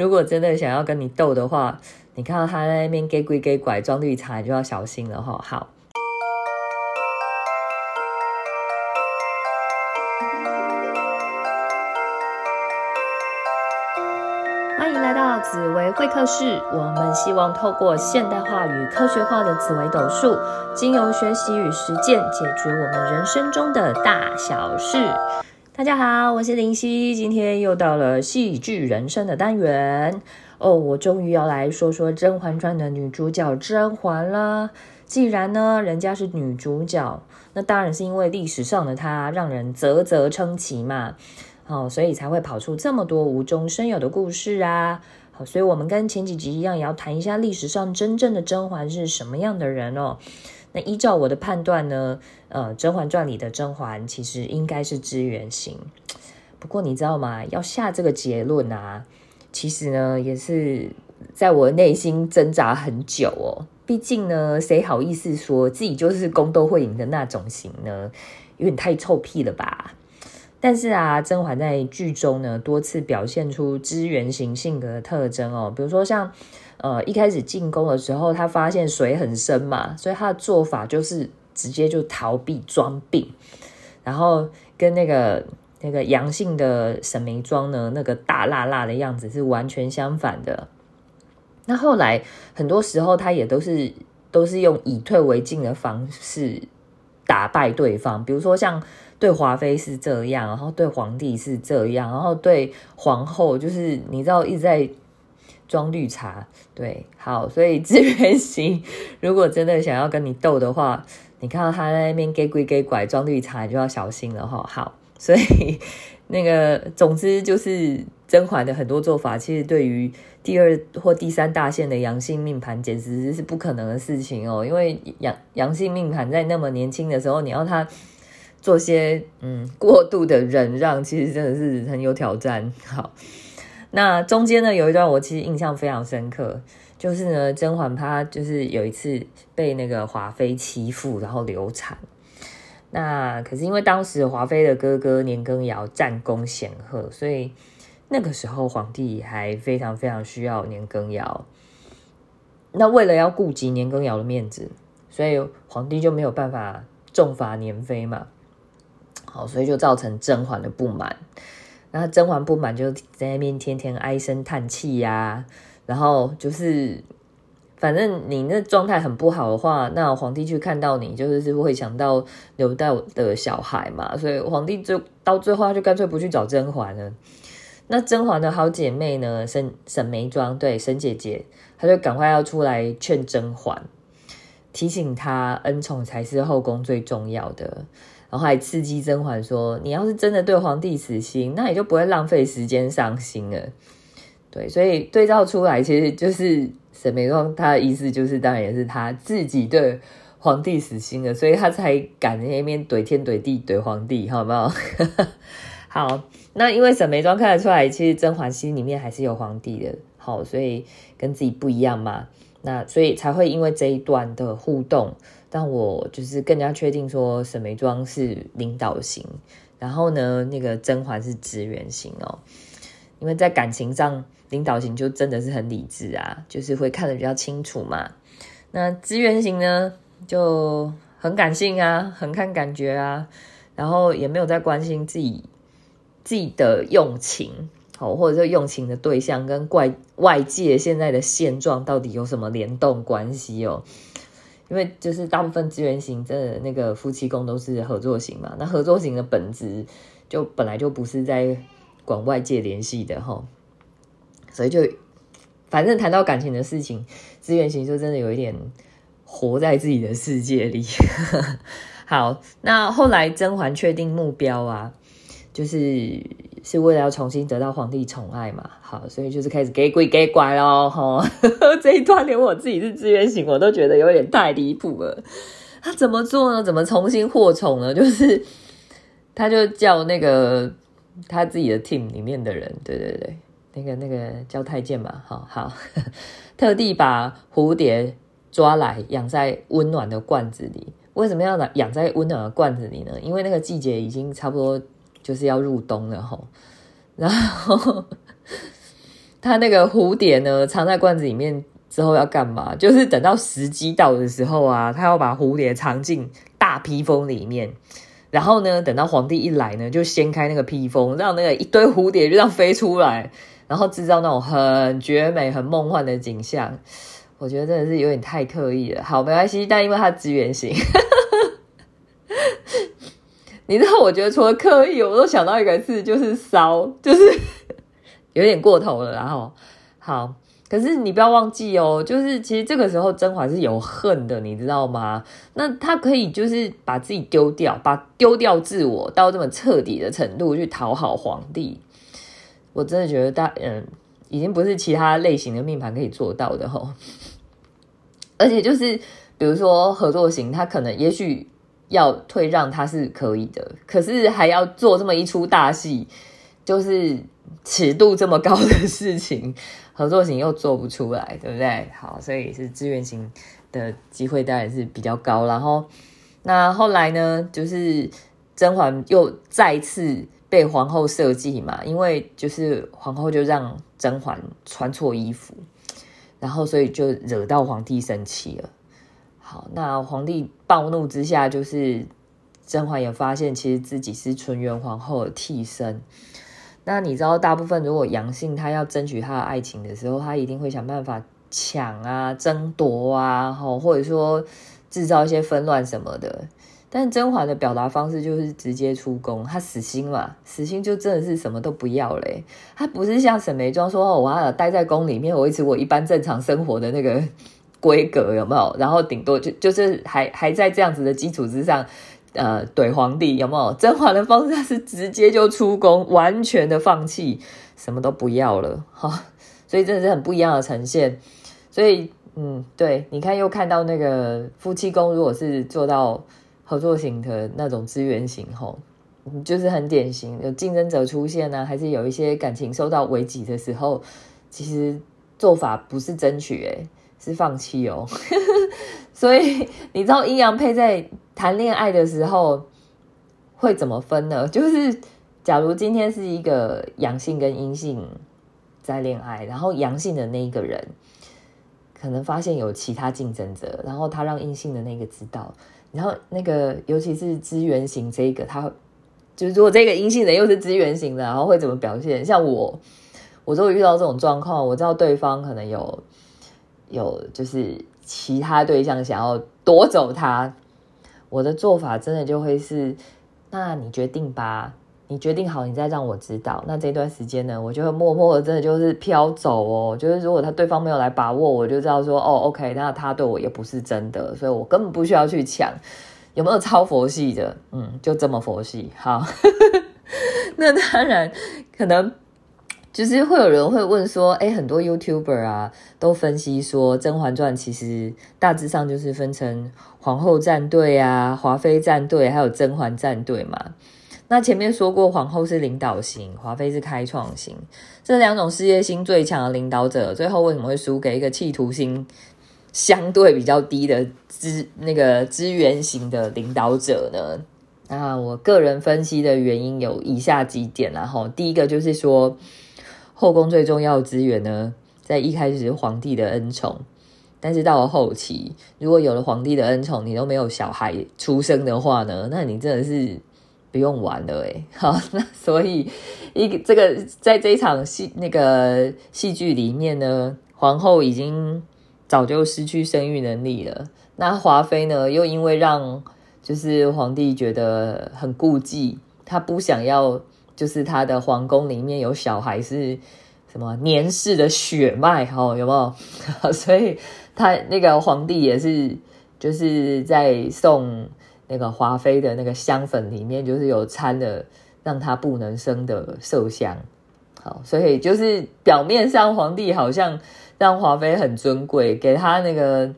如果真的想要跟你斗的话，你看到他在那边给鬼给拐装绿茶，你就要小心了哈。好。欢迎来到紫薇会客室。我们希望透过现代化与科学化的紫微斗数，经由学习与实践，解决我们人生中的大小事。大家好，我是林夕，今天又到了戏剧人生的单元哦。我终于要来说说《甄嬛传》的女主角甄嬛了。既然呢，人家是女主角，那当然是因为历史上的她让人啧啧称奇嘛。哦，所以才会跑出这么多无中生有的故事啊！好，所以我们跟前几集一样，也要谈一下历史上真正的甄嬛是什么样的人哦。那依照我的判断呢，呃，《甄嬛传》里的甄嬛其实应该是资源型。不过你知道吗？要下这个结论啊，其实呢也是在我内心挣扎很久哦。毕竟呢，谁好意思说自己就是宫斗会赢的那种型呢？有点太臭屁了吧？但是啊，甄嬛在剧中呢多次表现出支援型性格的特征哦，比如说像呃一开始进攻的时候，他发现水很深嘛，所以他的做法就是直接就逃避装病，然后跟那个那个阳性的沈眉庄呢那个大辣辣的样子是完全相反的。那后来很多时候，他也都是都是用以退为进的方式打败对方，比如说像。对华妃是这样，然后对皇帝是这样，然后对皇后就是你知道一直在装绿茶，对，好，所以资源型如果真的想要跟你斗的话，你看到他在那边给鬼给拐装绿茶，你就要小心了哈。好，所以那个总之就是甄嬛的很多做法，其实对于第二或第三大线的阳性命盘简直是不可能的事情哦，因为阳阳性命盘在那么年轻的时候，你要他。做些嗯过度的忍让，其实真的是很有挑战。好，那中间呢有一段我其实印象非常深刻，就是呢甄嬛她就是有一次被那个华妃欺负，然后流产。那可是因为当时华妃的哥哥年羹尧战功显赫，所以那个时候皇帝还非常非常需要年羹尧。那为了要顾及年羹尧的面子，所以皇帝就没有办法重罚年妃嘛。好，所以就造成甄嬛的不满。那甄嬛不满，就在那边天天唉声叹气呀。然后就是，反正你那状态很不好的话，那皇帝去看到你，就是是会想到留在的小孩嘛。所以皇帝就到最后，他就干脆不去找甄嬛了。那甄嬛的好姐妹呢，沈沈眉庄，对沈姐姐，她就赶快要出来劝甄嬛，提醒她恩宠才是后宫最重要的。然后还刺激甄嬛说：“你要是真的对皇帝死心，那也就不会浪费时间伤心了。”对，所以对照出来，其实就是沈眉庄她的意思，就是当然也是她自己对皇帝死心了，所以她才敢那边怼天怼地怼皇帝，好不好？好，那因为沈眉庄看得出来，其实甄嬛心里面还是有皇帝的，好，所以跟自己不一样嘛，那所以才会因为这一段的互动。但我就是更加确定说沈眉庄是领导型，然后呢，那个甄嬛是支援型哦，因为在感情上，领导型就真的是很理智啊，就是会看得比较清楚嘛。那支援型呢，就很感性啊，很看感觉啊，然后也没有在关心自己自己的用情，好，或者说用情的对象跟外外界现在的现状到底有什么联动关系哦。因为就是大部分资源型真的那个夫妻宫都是合作型嘛，那合作型的本质就本来就不是在管外界联系的哈，所以就反正谈到感情的事情，资源型就真的有一点活在自己的世界里。好，那后来甄嬛确定目标啊，就是。是为了要重新得到皇帝宠爱嘛？好，所以就是开始给鬼给拐喽。哈，这一段连我自己是自愿型，我都觉得有点太离谱了。他怎么做呢？怎么重新获宠呢？就是他就叫那个他自己的 team 里面的人，对对对，那个那个叫太监嘛。好好，特地把蝴蝶抓来养在温暖的罐子里。为什么要养在温暖的罐子里呢？因为那个季节已经差不多。就是要入冬了吼，然后他那个蝴蝶呢，藏在罐子里面之后要干嘛？就是等到时机到的时候啊，他要把蝴蝶藏进大披风里面，然后呢，等到皇帝一来呢，就掀开那个披风，让那个一堆蝴蝶就这样飞出来，然后制造那种很绝美、很梦幻的景象。我觉得真的是有点太刻意了。好，没关系，但因为它资源型。你知道，我觉得除了刻意，我都想到一个字，就是骚，就是 有点过头了。然后，好，可是你不要忘记哦，就是其实这个时候甄嬛是有恨的，你知道吗？那她可以就是把自己丢掉，把丢掉自我到这么彻底的程度去讨好皇帝，我真的觉得大嗯，已经不是其他类型的命盘可以做到的哈。而且就是比如说合作型，他可能也许。要退让他是可以的，可是还要做这么一出大戏，就是尺度这么高的事情，合作型又做不出来，对不对？好，所以是资源型的机会当然是比较高。然后那后来呢，就是甄嬛又再次被皇后设计嘛，因为就是皇后就让甄嬛穿错衣服，然后所以就惹到皇帝生气了。好，那皇帝暴怒之下，就是甄嬛也发现，其实自己是纯元皇后的替身。那你知道，大部分如果阳性，他要争取他的爱情的时候，他一定会想办法抢啊、争夺啊，吼，或者说制造一些纷乱什么的。但甄嬛的表达方式就是直接出宫，她死心嘛，死心就真的是什么都不要嘞。她不是像沈眉庄说，我要待在宫里面维持我一般正常生活的那个。规格有没有？然后顶多就就是还还在这样子的基础之上，呃，怼皇帝有没有？甄嬛的方式是直接就出宫，完全的放弃，什么都不要了哈。所以真的是很不一样的呈现。所以嗯，对，你看又看到那个夫妻宫，如果是做到合作型的那种资源型吼，就是很典型，有竞争者出现呢，还是有一些感情受到危机的时候，其实做法不是争取诶。是放弃哦，所以你知道阴阳配在谈恋爱的时候会怎么分呢？就是假如今天是一个阳性跟阴性在恋爱，然后阳性的那一个人可能发现有其他竞争者，然后他让阴性的那个知道，然后那个尤其是资源型这个，他就是如果这个阴性的又是资源型的，然后会怎么表现？像我，我如果遇到这种状况，我知道对方可能有。有就是其他对象想要夺走他，我的做法真的就会是，那你决定吧，你决定好，你再让我知道。那这段时间呢，我就会默默的，真的就是飘走哦。就是如果他对方没有来把握，我就知道说，哦，OK，那他对我也不是真的，所以我根本不需要去抢。有没有超佛系的？嗯，就这么佛系。好，那当然可能。就是会有人会问说，哎，很多 YouTuber 啊，都分析说《甄嬛传》其实大致上就是分成皇后战队啊、华妃战队，还有甄嬛战队嘛。那前面说过，皇后是领导型，华妃是开创型，这两种事业心最强的领导者，最后为什么会输给一个企图心相对比较低的资那个资源型的领导者呢？那我个人分析的原因有以下几点，然后第一个就是说。后宫最重要的资源呢，在一开始是皇帝的恩宠，但是到了后期，如果有了皇帝的恩宠，你都没有小孩出生的话呢，那你真的是不用玩了诶 好，那所以一个这个在这一场戏那个戏剧里面呢，皇后已经早就失去生育能力了。那华妃呢，又因为让就是皇帝觉得很顾忌，他不想要。就是他的皇宫里面有小孩是什么年氏的血脉哈，有没有？所以他那个皇帝也是就是在送那个华妃的那个香粉里面，就是有掺了让他不能生的麝香。好，所以就是表面上皇帝好像让华妃很尊贵，给他那个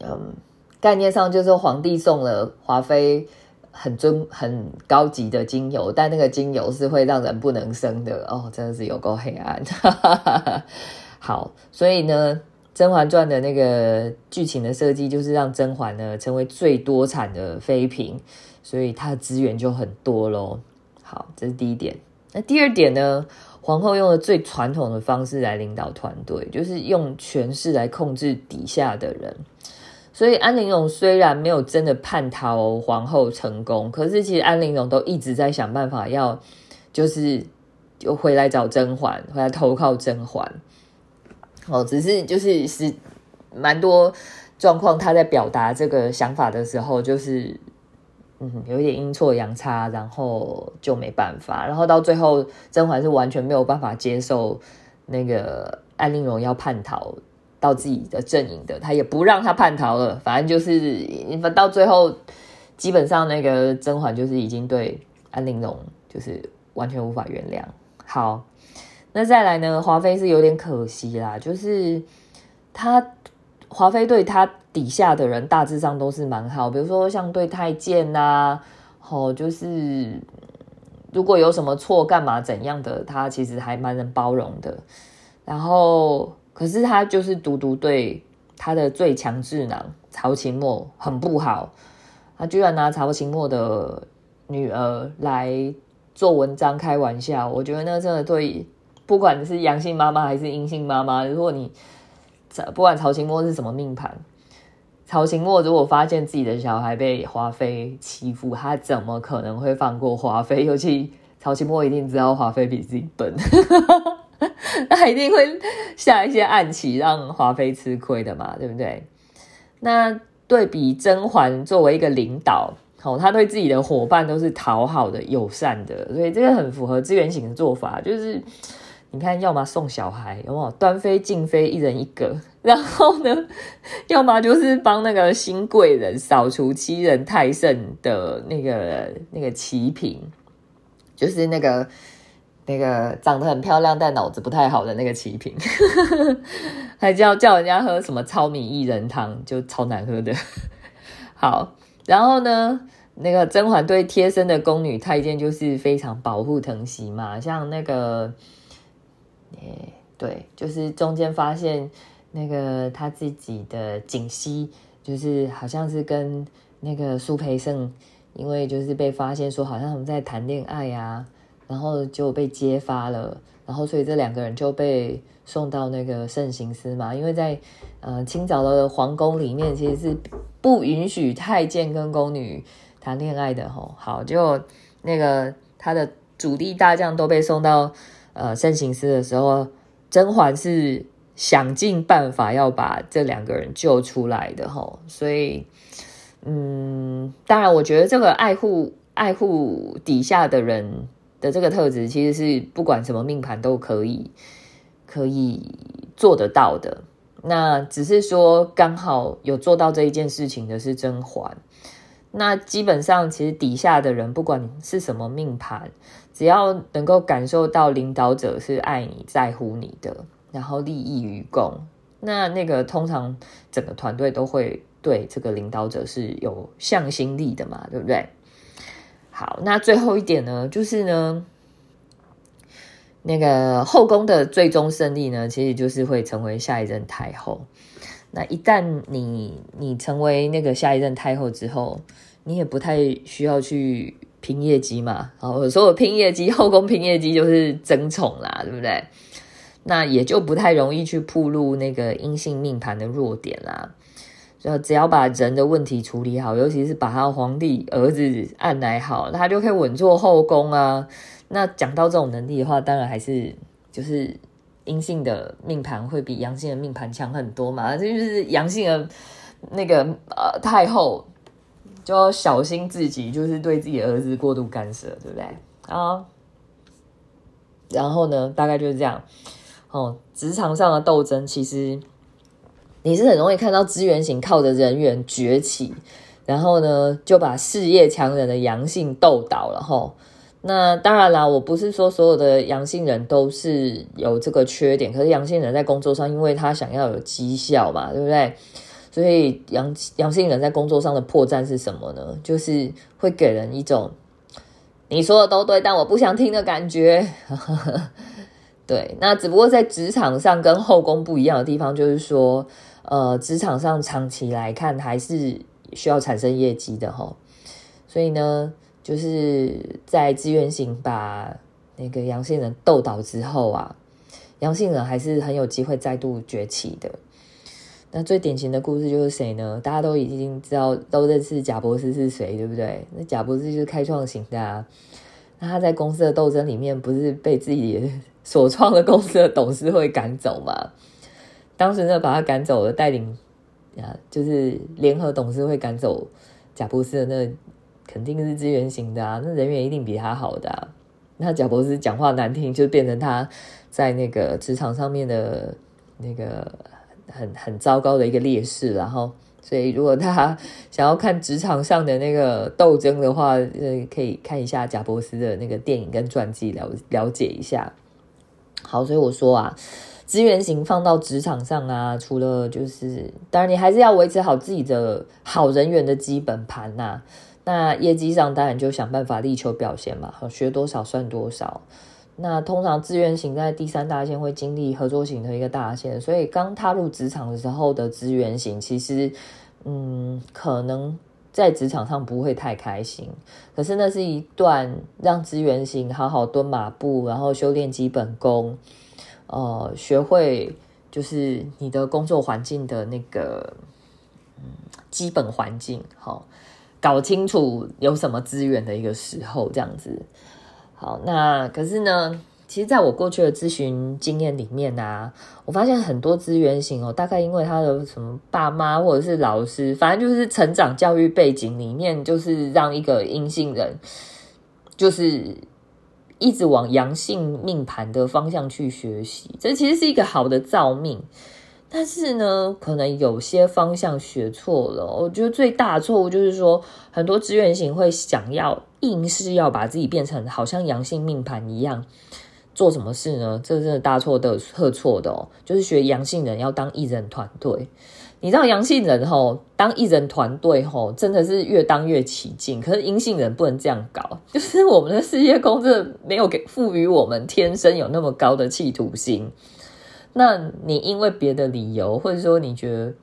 嗯概念上就是皇帝送了华妃。很尊很高级的精油，但那个精油是会让人不能生的哦，真的是有够黑暗。好，所以呢，《甄嬛传》的那个剧情的设计就是让甄嬛呢成为最多产的妃嫔，所以她的资源就很多喽。好，这是第一点。那第二点呢，皇后用了最传统的方式来领导团队，就是用权势来控制底下的人。所以安陵容虽然没有真的叛逃皇后成功，可是其实安陵容都一直在想办法要，就是就回来找甄嬛，回来投靠甄嬛。哦，只是就是是蛮多状况，他在表达这个想法的时候，就是嗯有一点阴错阳差，然后就没办法，然后到最后甄嬛是完全没有办法接受那个安陵容要叛逃。到自己的阵营的，他也不让他叛逃了。反正就是，到最后基本上那个甄嬛就是已经对安陵容就是完全无法原谅。好，那再来呢？华妃是有点可惜啦，就是他华妃对他底下的人大致上都是蛮好，比如说像对太监呐，哦，就是如果有什么错干嘛怎样的，他其实还蛮能包容的。然后。可是他就是独独对他的最强智囊曹琴墨很不好，他居然拿曹琴墨的女儿来做文章开玩笑，我觉得那真的对，不管是阳性妈妈还是阴性妈妈，如果你不管曹琴墨是什么命盘，曹琴墨如果发现自己的小孩被华妃欺负，他怎么可能会放过华妃？尤其曹琴墨一定知道华妃比自己笨。那一定会下一些暗棋，让华妃吃亏的嘛，对不对？那对比甄嬛作为一个领导，哦，他对自己的伙伴都是讨好的、友善的，所以这个很符合资源型的做法。就是你看，要么送小孩，有没有端妃、静妃一人一个？然后呢，要么就是帮那个新贵人扫除欺人太甚的那个那个齐嫔，就是那个。那个长得很漂亮但脑子不太好的那个齐嫔，还叫叫人家喝什么糙米薏仁汤，就超难喝的。好，然后呢，那个甄嬛对贴身的宫女太监就是非常保护疼惜嘛，像那个，诶，对，就是中间发现那个他自己的锦溪，就是好像是跟那个苏培盛，因为就是被发现说好像他们在谈恋爱呀。然后就被揭发了，然后所以这两个人就被送到那个慎刑司嘛，因为在呃清朝的皇宫里面其实是不允许太监跟宫女谈恋爱的吼。好，就那个他的主力大将都被送到呃慎刑司的时候，甄嬛是想尽办法要把这两个人救出来的吼。所以嗯，当然我觉得这个爱护爱护底下的人。的这个特质其实是不管什么命盘都可以可以做得到的，那只是说刚好有做到这一件事情的是甄嬛。那基本上其实底下的人不管是什么命盘，只要能够感受到领导者是爱你在乎你的，然后利益与共，那那个通常整个团队都会对这个领导者是有向心力的嘛，对不对？好，那最后一点呢，就是呢，那个后宫的最终胜利呢，其实就是会成为下一任太后。那一旦你你成为那个下一任太后之后，你也不太需要去拼业绩嘛。好，所有拼业绩，后宫拼业绩就是争宠啦，对不对？那也就不太容易去铺露那个阴性命盘的弱点啦。就只要把人的问题处理好，尤其是把他皇帝儿子按来好，他就可以稳坐后宫啊。那讲到这种能力的话，当然还是就是阴性的命盘会比阳性的命盘强很多嘛。这就是阳性的那个呃太后就要小心自己，就是对自己儿子过度干涉，对不对啊？然后呢，大概就是这样。哦，职场上的斗争其实。你是很容易看到资源型靠着人员崛起，然后呢就把事业强人的阳性斗倒了吼。那当然啦，我不是说所有的阳性人都是有这个缺点，可是阳性人在工作上，因为他想要有绩效嘛，对不对？所以阳阳性人在工作上的破绽是什么呢？就是会给人一种你说的都对，但我不想听的感觉。对，那只不过在职场上跟后宫不一样的地方，就是说。呃，职场上长期来看还是需要产生业绩的哈，所以呢，就是在资源型把那个杨姓人斗倒之后啊，杨姓人还是很有机会再度崛起的。那最典型的故事就是谁呢？大家都已经知道，都认识贾博士是谁，对不对？那贾博士就是开创型的啊。那他在公司的斗争里面，不是被自己所创的公司的董事会赶走吗？当时呢，把他赶走了，带领啊，就是联合董事会赶走贾博士的那肯定是资源型的啊，那人员一定比他好的。那贾博士讲话难听，就变成他在那个职场上面的那个。很很糟糕的一个劣势，然后，所以如果他想要看职场上的那个斗争的话，可以看一下贾博士的那个电影跟传记，了了解一下。好，所以我说啊，资源型放到职场上啊，除了就是，当然你还是要维持好自己的好人缘的基本盘呐。那业绩上当然就想办法力求表现嘛，学多少算多少。那通常资源型在第三大线会经历合作型的一个大线，所以刚踏入职场的时候的资源型，其实嗯，可能在职场上不会太开心。可是那是一段让资源型好好蹲马步，然后修炼基本功，呃，学会就是你的工作环境的那个嗯基本环境，好，搞清楚有什么资源的一个时候，这样子。好，那可是呢，其实在我过去的咨询经验里面啊，我发现很多资源型哦，大概因为他的什么爸妈或者是老师，反正就是成长教育背景里面，就是让一个阴性人，就是一直往阳性命盘的方向去学习，这其实是一个好的造命。但是呢，可能有些方向学错了。我觉得最大的错误就是说，很多资源型会想要硬是要把自己变成好像阳性命盘一样，做什么事呢？这真的大错的特错的哦。就是学阳性人要当艺人团队，你知道阳性人吼当艺人团队吼真的是越当越起劲，可是阴性人不能这样搞。就是我们的事业工作没有给赋予我们天生有那么高的企图心。那你因为别的理由，或者说你觉得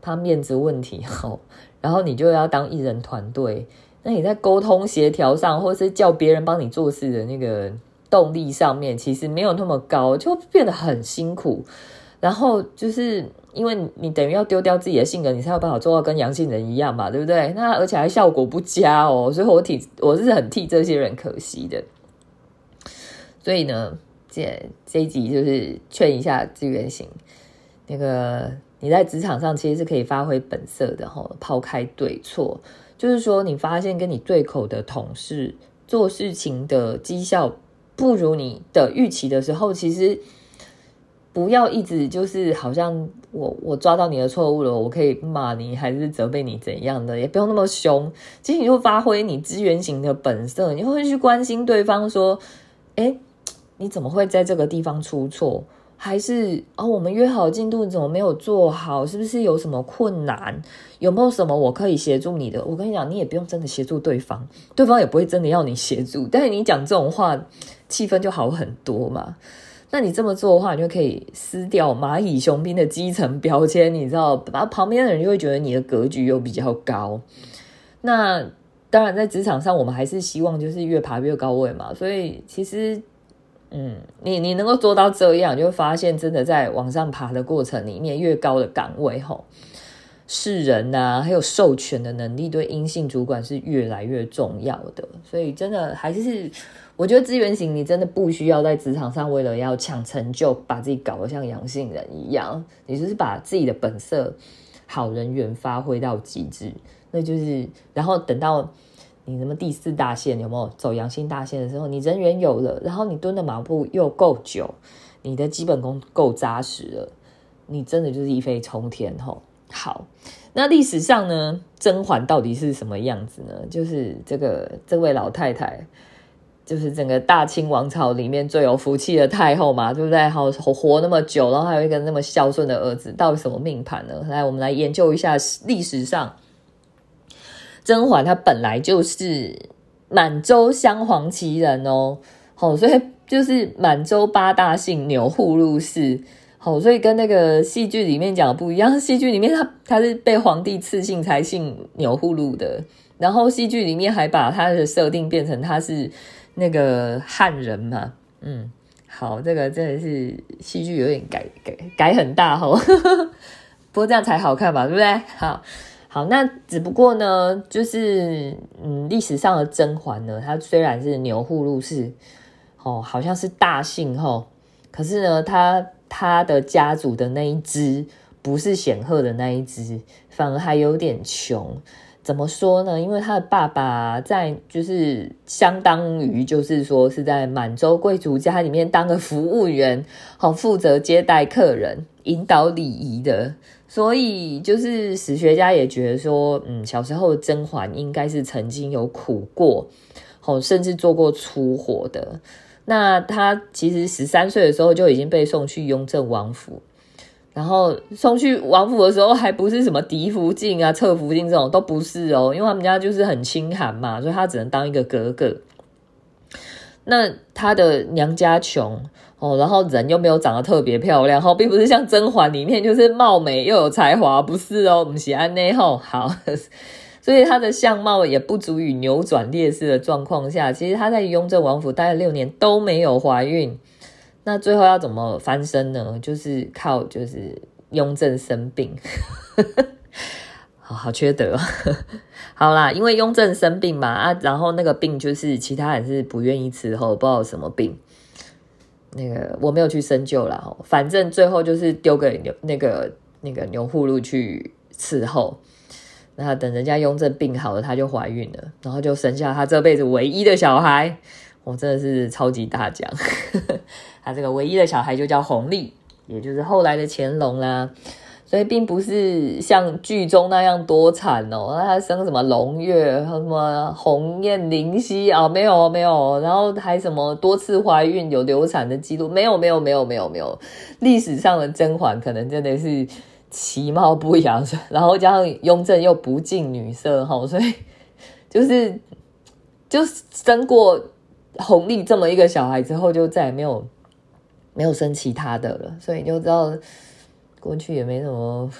他面子问题好，然后你就要当艺人团队，那你在沟通协调上，或者是叫别人帮你做事的那个动力上面，其实没有那么高，就变得很辛苦。然后就是因为你等于要丢掉自己的性格，你才有办法做到跟阳性人一样嘛，对不对？那而且还效果不佳哦，所以我替我是很替这些人可惜的。所以呢。这这一集就是劝一下资源型，那个你在职场上其实是可以发挥本色的哈，抛开对错，就是说你发现跟你对口的同事做事情的绩效不如你的预期的时候，其实不要一直就是好像我我抓到你的错误了，我可以骂你还是责备你怎样的，也不用那么凶，其实你就发挥你资源型的本色，你会去关心对方说，哎。你怎么会在这个地方出错？还是哦，我们约好进度怎么没有做好？是不是有什么困难？有没有什么我可以协助你的？我跟你讲，你也不用真的协助对方，对方也不会真的要你协助。但是你讲这种话，气氛就好很多嘛。那你这么做的话，你就可以撕掉蚂蚁雄兵的基层标签，你知道，把旁边的人就会觉得你的格局又比较高。那当然，在职场上，我们还是希望就是越爬越高位嘛。所以其实。嗯，你你能够做到这样，就发现真的在往上爬的过程里面，越高的岗位吼，是人呐，还有授权的能力，对阴性主管是越来越重要的。所以真的还是，我觉得资源型你真的不需要在职场上为了要抢成就，把自己搞得像阳性人一样，你就是把自己的本色好人缘发挥到极致，那就是然后等到。你什么第四大线有没有走阳性大线的时候，你人缘有了，然后你蹲的马步又够久，你的基本功够扎实了，你真的就是一飞冲天吼。好，那历史上呢，甄嬛到底是什么样子呢？就是这个这位老太太，就是整个大清王朝里面最有福气的太后嘛，对不对？好活那么久，然后还有一个那么孝顺的儿子，到底什么命盘呢？来，我们来研究一下历史上。甄嬛她本来就是满洲镶黄旗人哦，好，所以就是满洲八大姓钮祜禄氏，好，所以跟那个戏剧里面讲的不一样。戏剧里面他他是被皇帝赐姓才姓钮祜禄的，然后戏剧里面还把他的设定变成他是那个汉人嘛，嗯，好，这个真的是戏剧有点改改改很大吼，不过这样才好看嘛，对不对？好，好，那只不过呢，就是嗯，历史上的甄嬛呢，她虽然是牛户陆氏，哦，好像是大姓哈，可是呢，她她的家族的那一支不是显赫的那一支，反而还有点穷。怎么说呢？因为他的爸爸在，就是相当于，就是说是在满洲贵族家里面当个服务员，好负责接待客人、引导礼仪的。所以，就是史学家也觉得说，嗯，小时候甄嬛应该是曾经有苦过，哦，甚至做过粗活的。那他其实十三岁的时候就已经被送去雍正王府。然后送去王府的时候，还不是什么嫡福晋啊、侧福晋这种，都不是哦，因为他们家就是很清寒嘛，所以他只能当一个格格。那他的娘家穷哦，然后人又没有长得特别漂亮，哈，并不是像甄嬛里面就是貌美又有才华，不是哦，我们喜安内后好，所以他的相貌也不足以扭转劣势的状况下，其实他在雍正王府待了六年都没有怀孕。那最后要怎么翻身呢？就是靠，就是雍正生病，好好缺德。好啦，因为雍正生病嘛啊，然后那个病就是其他人是不愿意伺候，不知道什么病。那个我没有去深究了，反正最后就是丢给牛那个那个牛祜禄去伺候。那等人家雍正病好了，她就怀孕了，然后就生下她这辈子唯一的小孩。我真的是超级大奖。他这个唯一的小孩就叫弘历，也就是后来的乾隆啦，所以并不是像剧中那样多惨哦。他生什么龙月什么鸿雁灵犀啊？没有没有，然后还什么多次怀孕有流产的记录？没有没有没有没有没有。历史上的甄嬛可能真的是其貌不扬，然后加上雍正又不近女色哈，所以就是就生过弘历这么一个小孩之后，就再也没有。没有生其他的了，所以你就知道过去也没什么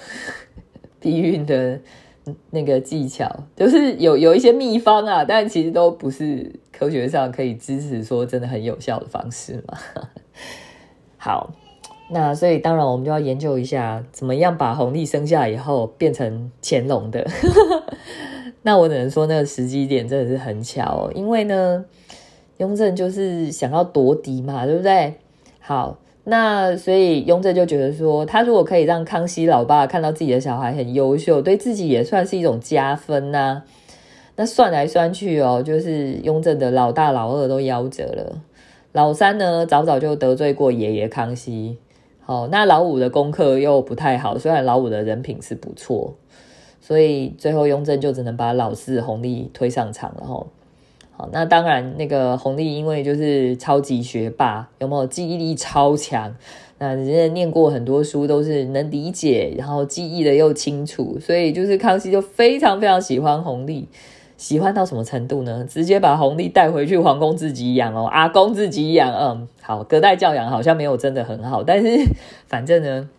避孕的那个技巧，就是有有一些秘方啊，但其实都不是科学上可以支持说真的很有效的方式嘛。好，那所以当然我们就要研究一下，怎么样把红历生下以后变成乾隆的。那我只能说那个时机点真的是很巧，因为呢，雍正就是想要夺嫡嘛，对不对？好，那所以雍正就觉得说，他如果可以让康熙老爸看到自己的小孩很优秀，对自己也算是一种加分呐。那算来算去哦，就是雍正的老大老二都夭折了，老三呢早早就得罪过爷爷康熙。好，那老五的功课又不太好，虽然老五的人品是不错，所以最后雍正就只能把老四弘历推上场了哈。那当然，那个弘历因为就是超级学霸，有没有记忆力超强？那人家念过很多书，都是能理解，然后记忆的又清楚，所以就是康熙就非常非常喜欢弘历，喜欢到什么程度呢？直接把弘历带回去皇宫自己养哦，阿公自己养。嗯，好，隔代教养好像没有真的很好，但是 反正呢，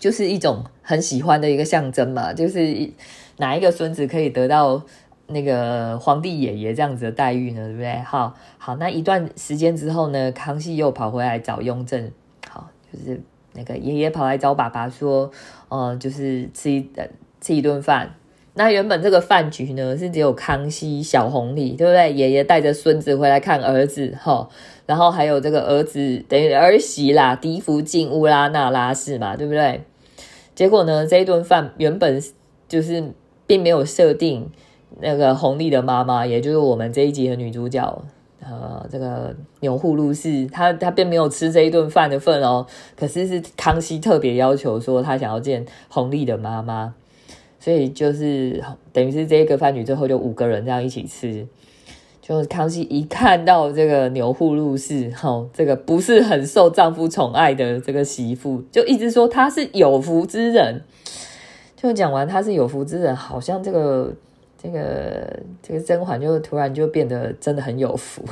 就是一种很喜欢的一个象征嘛，就是哪一个孙子可以得到。那个皇帝爷爷这样子的待遇呢，对不对？好，好，那一段时间之后呢，康熙又跑回来找雍正，好，就是那个爷爷跑来找爸爸说，呃，就是吃一吃一顿饭。那原本这个饭局呢，是只有康熙、小红礼，对不对？爷爷带着孙子回来看儿子，哈，然后还有这个儿子等于儿媳啦，嫡福晋乌拉那拉氏嘛，对不对？结果呢，这一顿饭原本就是并没有设定。那个弘历的妈妈，也就是我们这一集的女主角，呃，这个牛户陆氏，她她并没有吃这一顿饭的份哦。可是是康熙特别要求说，他想要见弘历的妈妈，所以就是等于是这个饭局最后就五个人这样一起吃。就康熙一看到这个牛户陆氏，哈，这个不是很受丈夫宠爱的这个媳妇，就一直说她是有福之人。就讲完她是有福之人，好像这个。这个这个甄嬛就突然就变得真的很有福，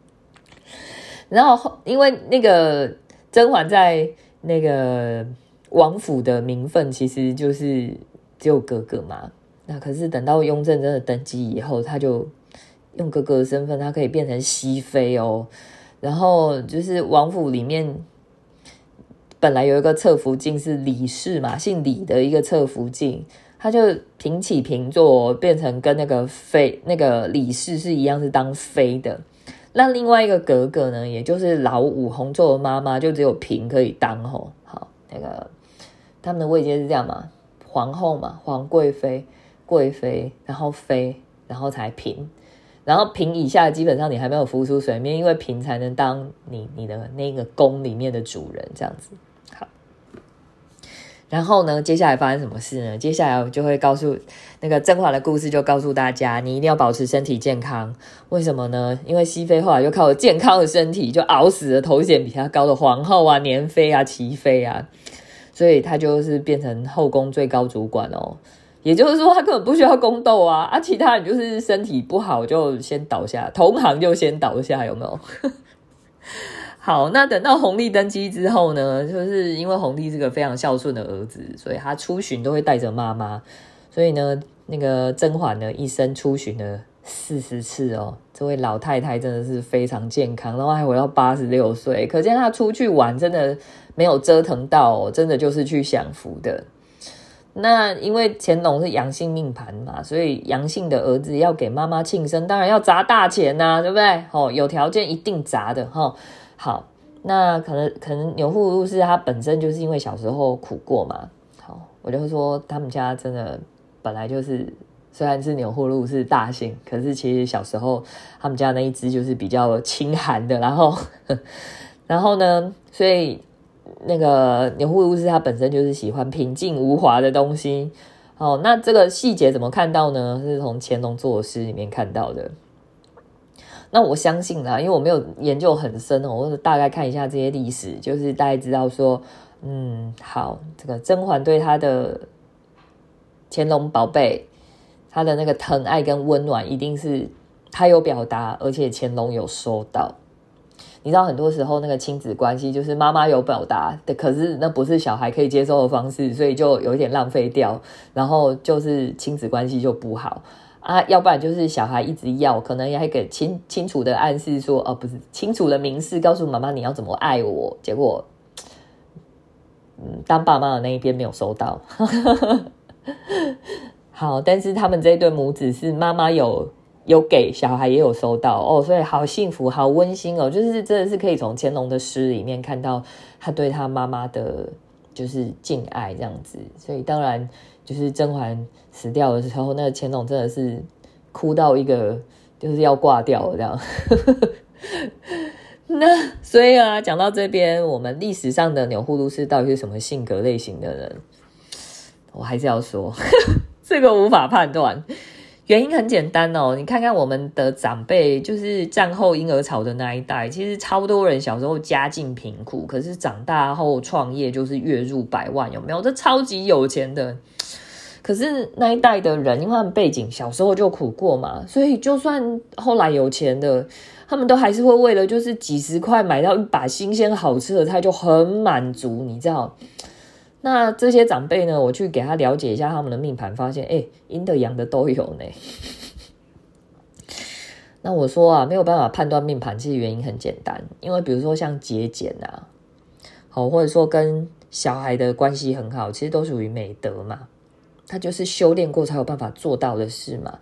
然后因为那个甄嬛在那个王府的名分其实就是只有哥哥嘛，那可是等到雍正真的登基以后，他就用哥哥的身份，他可以变成熹妃哦。然后就是王府里面本来有一个侧福晋是李氏嘛，姓李的一个侧福晋，他就平起平坐，变成跟那个妃那个李氏是一样，是当妃的。那另外一个格格呢，也就是老五洪州的妈妈，就只有嫔可以当吼。好，那个他们的位阶是这样嘛，皇后嘛，皇贵妃、贵妃，然后妃，然后才嫔。然后平以下基本上你还没有浮出水面，因为平才能当你你的那个宫里面的主人这样子。好，然后呢，接下来发生什么事呢？接下来就会告诉那个甄嬛的故事，就告诉大家，你一定要保持身体健康。为什么呢？因为熹妃后来就靠健康的身体，就熬死了头衔比她高的皇后啊、年妃啊、齐妃啊，所以她就是变成后宫最高主管哦。也就是说，他根本不需要宫斗啊，啊，其他人就是身体不好就先倒下，同行就先倒下，有没有？好，那等到弘历登基之后呢，就是因为弘历是个非常孝顺的儿子，所以他出巡都会带着妈妈，所以呢，那个甄嬛呢一生出巡了四十次哦，这位老太太真的是非常健康，然后还活到八十六岁，可见她出去玩真的没有折腾到，真的就是去享福的。那因为乾隆是阳性命盘嘛，所以阳性的儿子要给妈妈庆生，当然要砸大钱呐，对不对？哦，有条件一定砸的哈。好，那可能可能钮祜禄氏他本身就是因为小时候苦过嘛。好，我就说他们家真的本来就是，虽然是钮祜禄是大姓，可是其实小时候他们家那一只就是比较清寒的，然后 然后呢，所以。那个钮祜禄氏他本身就是喜欢平静无华的东西，哦，那这个细节怎么看到呢？是从乾隆作诗里面看到的。那我相信啦，因为我没有研究很深哦，我大概看一下这些历史，就是大概知道说，嗯，好，这个甄嬛对她的乾隆宝贝，她的那个疼爱跟温暖，一定是她有表达，而且乾隆有收到。你知道很多时候那个亲子关系就是妈妈有表达的，可是那不是小孩可以接受的方式，所以就有一点浪费掉，然后就是亲子关系就不好啊。要不然就是小孩一直要，可能也还给清清楚的暗示说，哦，不是清楚的明示告诉妈妈你要怎么爱我，结果，嗯，当爸妈的那一边没有收到。好，但是他们这对母子是妈妈有。有给小孩也有收到哦，所以好幸福，好温馨哦，就是真的是可以从乾隆的诗里面看到他对他妈妈的，就是敬爱这样子。所以当然就是甄嬛死掉的时候，那个乾隆真的是哭到一个就是要挂掉了这样。那所以啊，讲到这边，我们历史上的钮祜禄氏到底是什么性格类型的人？我还是要说，这个无法判断。原因很简单哦，你看看我们的长辈，就是战后婴儿潮的那一代，其实超多人小时候家境贫苦，可是长大后创业就是月入百万，有没有？这超级有钱的。可是那一代的人，因为他们背景小时候就苦过嘛，所以就算后来有钱的，他们都还是会为了就是几十块买到一把新鲜好吃的菜就很满足，你知道？那这些长辈呢？我去给他了解一下他们的命盘，发现哎，阴的阳的都有呢。那我说啊，没有办法判断命盘，其实原因很简单，因为比如说像节俭啊，好，或者说跟小孩的关系很好，其实都属于美德嘛。他就是修炼过才有办法做到的事嘛。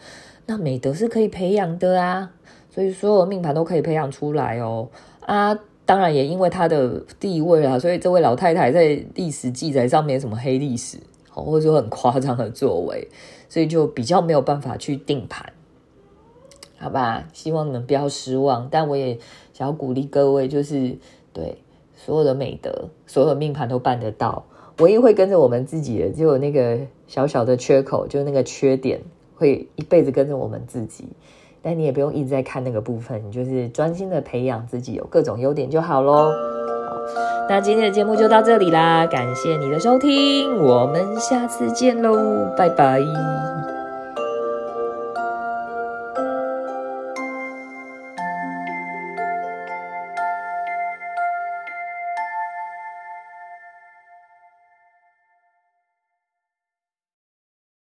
那美德是可以培养的啊，所以所有命盘都可以培养出来哦啊。当然也因为她的地位啊，所以这位老太太在历史记载上面什么黑历史，或者说很夸张的作为，所以就比较没有办法去定盘，好吧？希望你们不要失望，但我也想要鼓励各位，就是对所有的美德，所有的命盘都办得到，唯一会跟着我们自己的，只有那个小小的缺口，就那个缺点，会一辈子跟着我们自己。但你也不用一直在看那个部分，你就是专心的培养自己有各种优点就好喽。好，那今天的节目就到这里啦，感谢你的收听，我们下次见喽，拜拜。